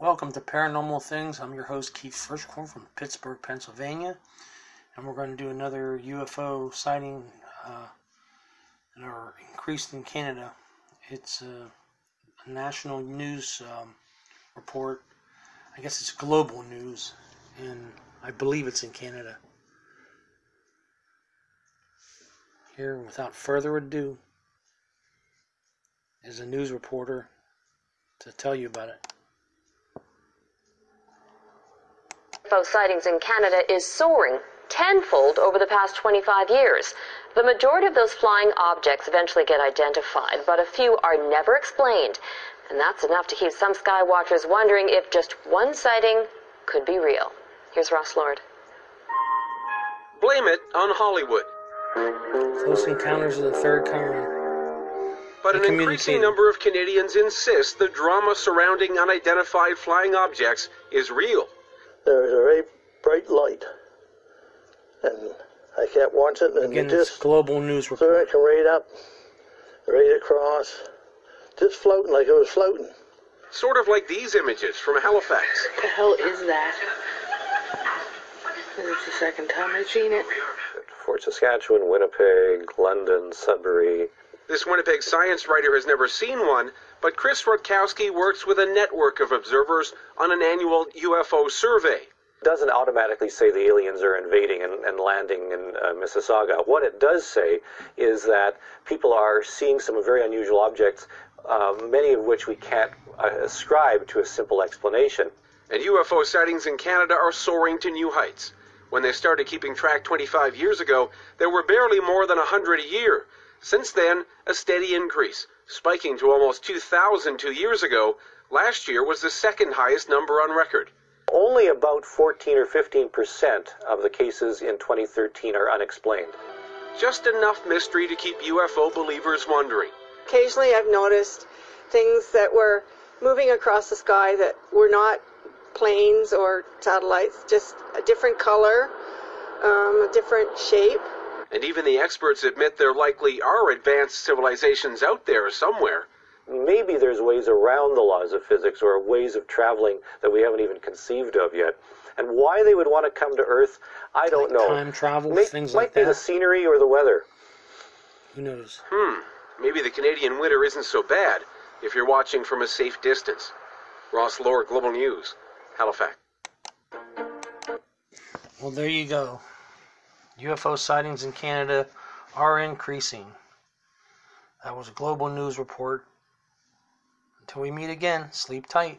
Welcome to Paranormal Things. I'm your host, Keith Frischkorn from Pittsburgh, Pennsylvania. And we're going to do another UFO sighting uh, that are increased in Canada. It's uh, a national news um, report. I guess it's global news, and I believe it's in Canada. Here, without further ado, is a news reporter to tell you about it. UFO sightings in Canada is soaring tenfold over the past 25 years. The majority of those flying objects eventually get identified, but a few are never explained. And that's enough to keep some sky watchers wondering if just one sighting could be real. Here's Ross Lord. Blame it on Hollywood. Close Encounters of the Third Kind. But an increasing number of Canadians insist the drama surrounding unidentified flying objects is real. There was a very bright light, and I kept watching, and Again, it just global news so report. it came right up, right across, just floating like it was floating. Sort of like these images from Halifax. What the hell is that? It's the second time I've seen it. Fort Saskatchewan, Winnipeg, London, Sudbury. This Winnipeg science writer has never seen one, but Chris Rutkowski works with a network of observers on an annual UFO survey. Doesn't automatically say the aliens are invading and, and landing in uh, Mississauga. What it does say is that people are seeing some very unusual objects, uh, many of which we can't uh, ascribe to a simple explanation. And UFO sightings in Canada are soaring to new heights. When they started keeping track 25 years ago, there were barely more than 100 a year. Since then, a steady increase, spiking to almost 2,000 two years ago. Last year was the second highest number on record. Only about 14 or 15 percent of the cases in 2013 are unexplained. Just enough mystery to keep UFO believers wondering. Occasionally, I've noticed things that were moving across the sky that were not planes or satellites, just a different color, um, a different shape. And even the experts admit there likely are advanced civilizations out there somewhere. maybe there's ways around the laws of physics or ways of traveling that we haven't even conceived of yet. And why they would want to come to Earth, I don't Like know. time travel, May- things might like be that. the scenery or the weather. Who knows? Hmm, maybe the Canadian winter isn't so bad if you're watching from a safe distance. Ross Lord, Global News, Halifax. Well, there you go. UFO sightings in Canada are increasing. That was a global news report. Until we meet again, sleep tight.